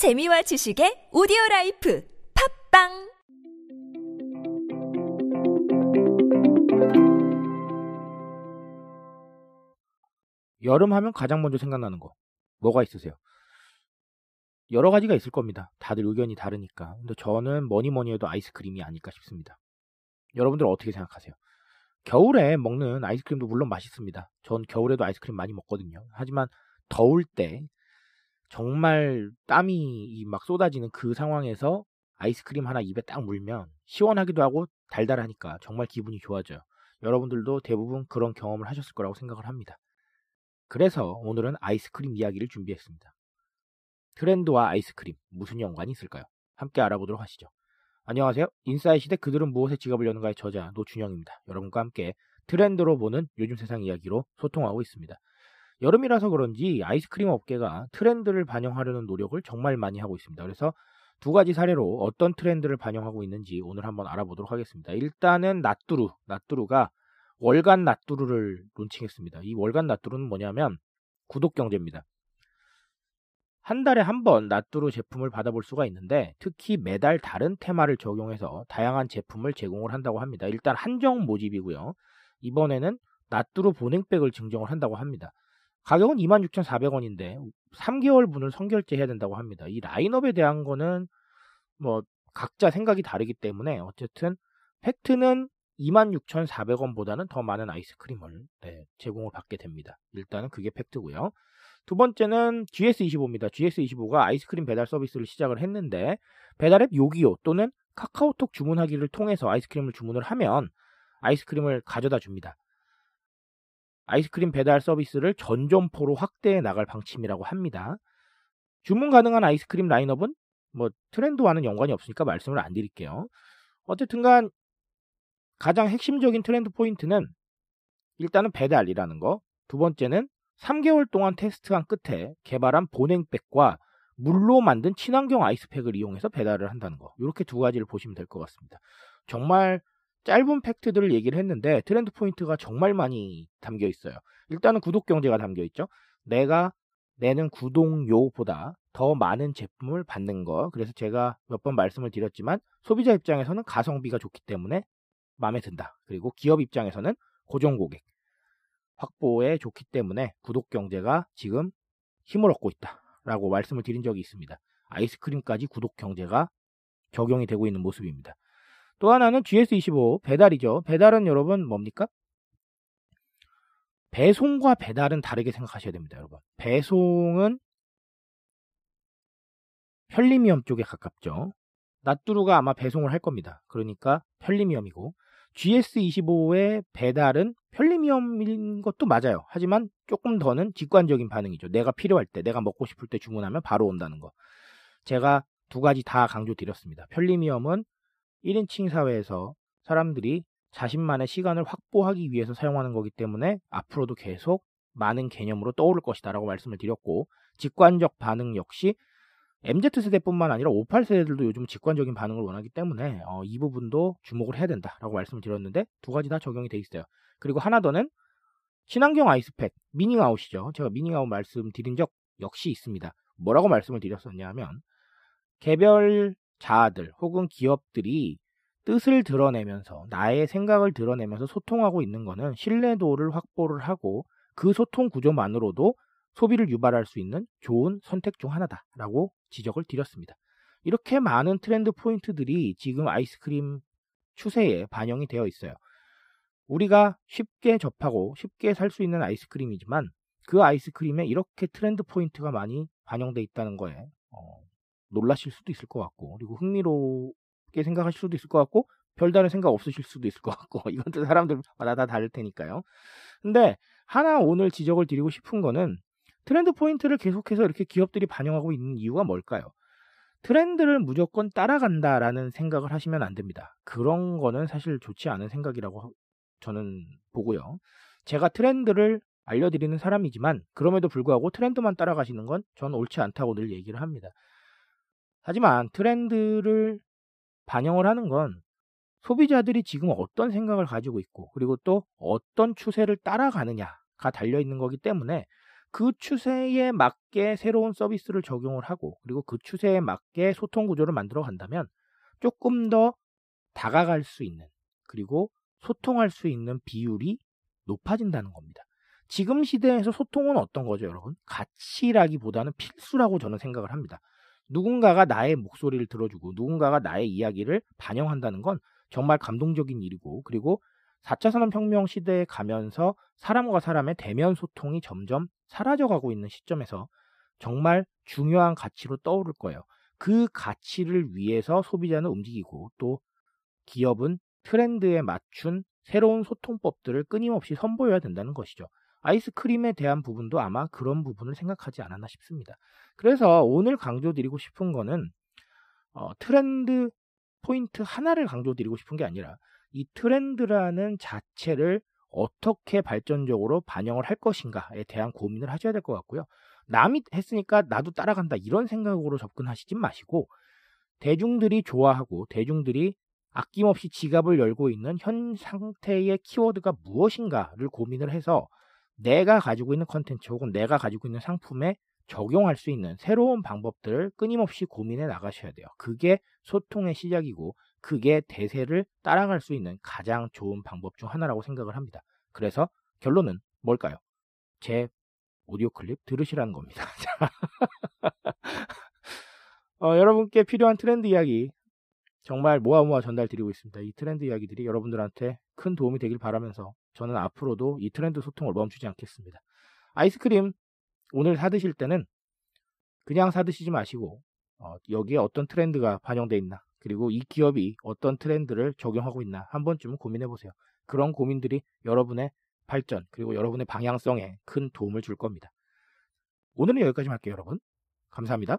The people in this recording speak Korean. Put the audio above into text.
재미와 지식의 오디오 life 팟빵 여름 하면 가장 먼저 생각나는 거 뭐가 있으세요? 여러 가지가 있을 겁니다. 다들 의견이 다르니까. 근데 저는 뭐니 뭐니 해도 아이스크림이 아닐까 싶습니다. 여러분들 어떻게 생각하세요? 겨울에 먹는 아이스크림도 물론 맛있습니다. 전 겨울에도 아이스크림 많이 먹거든요. 하지만 더울 때 정말 땀이 막 쏟아지는 그 상황에서 아이스크림 하나 입에 딱 물면 시원하기도 하고 달달하니까 정말 기분이 좋아져요. 여러분들도 대부분 그런 경험을 하셨을 거라고 생각을 합니다. 그래서 오늘은 아이스크림 이야기를 준비했습니다. 트렌드와 아이스크림 무슨 연관이 있을까요? 함께 알아보도록 하시죠. 안녕하세요. 인사이 시대 그들은 무엇에 지갑을 여는가의 저자 노준영입니다. 여러분과 함께 트렌드로 보는 요즘 세상 이야기로 소통하고 있습니다. 여름이라서 그런지 아이스크림 업계가 트렌드를 반영하려는 노력을 정말 많이 하고 있습니다. 그래서 두 가지 사례로 어떤 트렌드를 반영하고 있는지 오늘 한번 알아보도록 하겠습니다. 일단은 나뚜루, 나뚜루가 월간 나뚜루를 론칭했습니다. 이 월간 나뚜루는 뭐냐면 구독 경제입니다. 한 달에 한 번 나뚜루 제품을 받아볼 수가 있는데 특히 매달 다른 테마를 적용해서 다양한 제품을 제공을 한다고 합니다. 일단 한정 모집이고요. 이번에는 나뚜루 보냉백을 증정을 한다고 합니다. 가격은 26,400원인데 3개월 분을 선결제해야 된다고 합니다. 이 라인업에 대한 거는 뭐 각자 생각이 다르기 때문에 어쨌든 팩트는 26,400원보다는 더 많은 아이스크림을 네, 제공을 받게 됩니다. 일단은 그게 팩트고요. 두 번째는 GS25입니다. GS25가 아이스크림 배달 서비스를 시작을 했는데 배달앱 요기요 또는 카카오톡 주문하기를 통해서 아이스크림을 주문을 하면 아이스크림을 가져다 줍니다. 아이스크림 배달 서비스를 전 점포로 확대해 나갈 방침이라고 합니다. 주문 가능한 아이스크림 라인업은 뭐 트렌드와는 연관이 없으니까 말씀을 안 드릴게요. 어쨌든간 가장 핵심적인 트렌드 포인트는 일단은 배달이라는 거. 두 번째는 3개월 동안 테스트한 끝에 개발한 보냉백과 물로 만든 친환경 아이스팩을 이용해서 배달을 한다는 거. 이렇게 두 가지를 보시면 될 것 같습니다. 정말 짧은 팩트들을 얘기를 했는데 트렌드 포인트가 정말 많이 담겨 있어요. 일단은 구독 경제가 담겨 있죠. 내가 내는 구독료보다 더 많은 제품을 받는 거. 그래서 제가 몇 번 말씀을 드렸지만 소비자 입장에서는 가성비가 좋기 때문에 마음에 든다. 그리고 기업 입장에서는 고정 고객 확보에 좋기 때문에 구독 경제가 지금 힘을 얻고 있다라고 말씀을 드린 적이 있습니다. 아이스크림까지 구독 경제가 적용이 되고 있는 모습입니다. 또 하나는 GS25 배달이죠. 배달은 여러분 뭡니까? 배송과 배달은 다르게 생각하셔야 됩니다, 여러분. 배송은 편리미엄 쪽에 가깝죠. 나뚜루가 아마 배송을 할 겁니다. 그러니까 편리미엄이고 GS25의 배달은 편리미엄인 것도 맞아요. 하지만 조금 더는 직관적인 반응이죠. 내가 필요할 때, 내가 먹고 싶을 때 주문하면 바로 온다는 거. 제가 두 가지 다 강조드렸습니다. 편리미엄은 1인칭 사회에서 사람들이 자신만의 시간을 확보하기 위해서 사용하는 거기 때문에 앞으로도 계속 많은 개념으로 떠오를 것이다 라고 말씀을 드렸고 직관적 반응 역시 MZ세대뿐만 아니라 58세대들도 요즘 직관적인 반응을 원하기 때문에 어, 이 부분도 주목을 해야 된다라고 말씀을 드렸는데 두 가지 다 적용이 돼 있어요. 그리고 하나 더는 친환경 아이스팩 미닝아웃이죠. 제가 미닝아웃 말씀드린 적 역시 있습니다. 뭐라고 말씀을 드렸었냐면 개별 자아들 혹은 기업들이 뜻을 드러내면서 나의 생각을 드러내면서 소통하고 있는 것은 신뢰도를 확보를 하고 그 소통 구조만으로도 소비를 유발할 수 있는 좋은 선택 중 하나다라고 지적을 드렸습니다. 이렇게 많은 트렌드 포인트들이 지금 아이스크림 추세에 반영이 되어 있어요. 우리가 쉽게 접하고 쉽게 살 수 있는 아이스크림이지만 그 아이스크림에 이렇게 트렌드 포인트가 많이 반영돼 있다는 거에 어, 놀라실 수도 있을 것 같고 그리고 흥미롭게 생각하실 수도 있을 것 같고 별다른 생각 없으실 수도 있을 것 같고 이건 사람들마다 다 다를 테니까요. 근데 하나 오늘 지적을 드리고 싶은 거는 트렌드 포인트를 계속해서 이렇게 기업들이 반영하고 있는 이유가 뭘까요? 트렌드를 무조건 따라간다라는 생각을 하시면 안 됩니다. 그런 거는 사실 좋지 않은 생각이라고 저는 보고요. 제가 트렌드를 알려드리는 사람이지만 그럼에도 불구하고 트렌드만 따라가시는 건 전 옳지 않다고 늘 얘기를 합니다. 하지만 트렌드를 반영을 하는 건 소비자들이 지금 어떤 생각을 가지고 있고 그리고 또 어떤 추세를 따라가느냐가 달려 있는 거기 때문에 그 추세에 맞게 새로운 서비스를 적용을 하고 그리고 그 추세에 맞게 소통 구조를 만들어 간다면 조금 더 다가갈 수 있는 그리고 소통할 수 있는 비율이 높아진다는 겁니다. 지금 시대에서 소통은 어떤 거죠, 여러분? 가치라기보다는 필수라고 저는 생각을 합니다. 누군가가 나의 목소리를 들어주고 누군가가 나의 이야기를 반영한다는 건 정말 감동적인 일이고 그리고 4차 산업혁명 시대에 가면서 사람과 사람의 대면 소통이 점점 사라져가고 있는 시점에서 정말 중요한 가치로 떠오를 거예요. 그 가치를 위해서 소비자는 움직이고 또 기업은 트렌드에 맞춘 새로운 소통법들을 끊임없이 선보여야 된다는 것이죠. 아이스크림에 대한 부분도 아마 그런 부분을 생각하지 않았나 싶습니다. 그래서 오늘 강조드리고 싶은 거는 어, 트렌드 포인트 하나를 강조드리고 싶은 게 아니라 이 트렌드라는 자체를 어떻게 발전적으로 반영을 할 것인가에 대한 고민을 하셔야 될 것 같고요. 남이 했으니까 나도 따라간다 이런 생각으로 접근하시지 마시고 대중들이 좋아하고 대중들이 아낌없이 지갑을 열고 있는 현 상태의 키워드가 무엇인가를 고민을 해서 내가 가지고 있는 컨텐츠 혹은 내가 가지고 있는 상품에 적용할 수 있는 새로운 방법들을 끊임없이 고민해 나가셔야 돼요. 그게 소통의 시작이고 그게 대세를 따라갈 수 있는 가장 좋은 방법 중 하나라고 생각을 합니다. 그래서 결론은 뭘까요? 제 오디오 클립 들으시라는 겁니다. 어, 여러분께 필요한 트렌드 이야기 정말 모아 모아 전달 드리고 있습니다. 이 트렌드 이야기들이 여러분들한테 큰 도움이 되길 바라면서 저는 앞으로도 이 트렌드 소통을 멈추지 않겠습니다. 아이스크림 오늘 사드실 때는 그냥 사드시지 마시고 어, 여기에 어떤 트렌드가 반영돼 있나 그리고 이 기업이 어떤 트렌드를 적용하고 있나 한 번쯤 고민해 보세요. 그런 고민들이 여러분의 발전 그리고 여러분의 방향성에 큰 도움을 줄 겁니다. 오늘은 여기까지 할게요, 여러분. 감사합니다.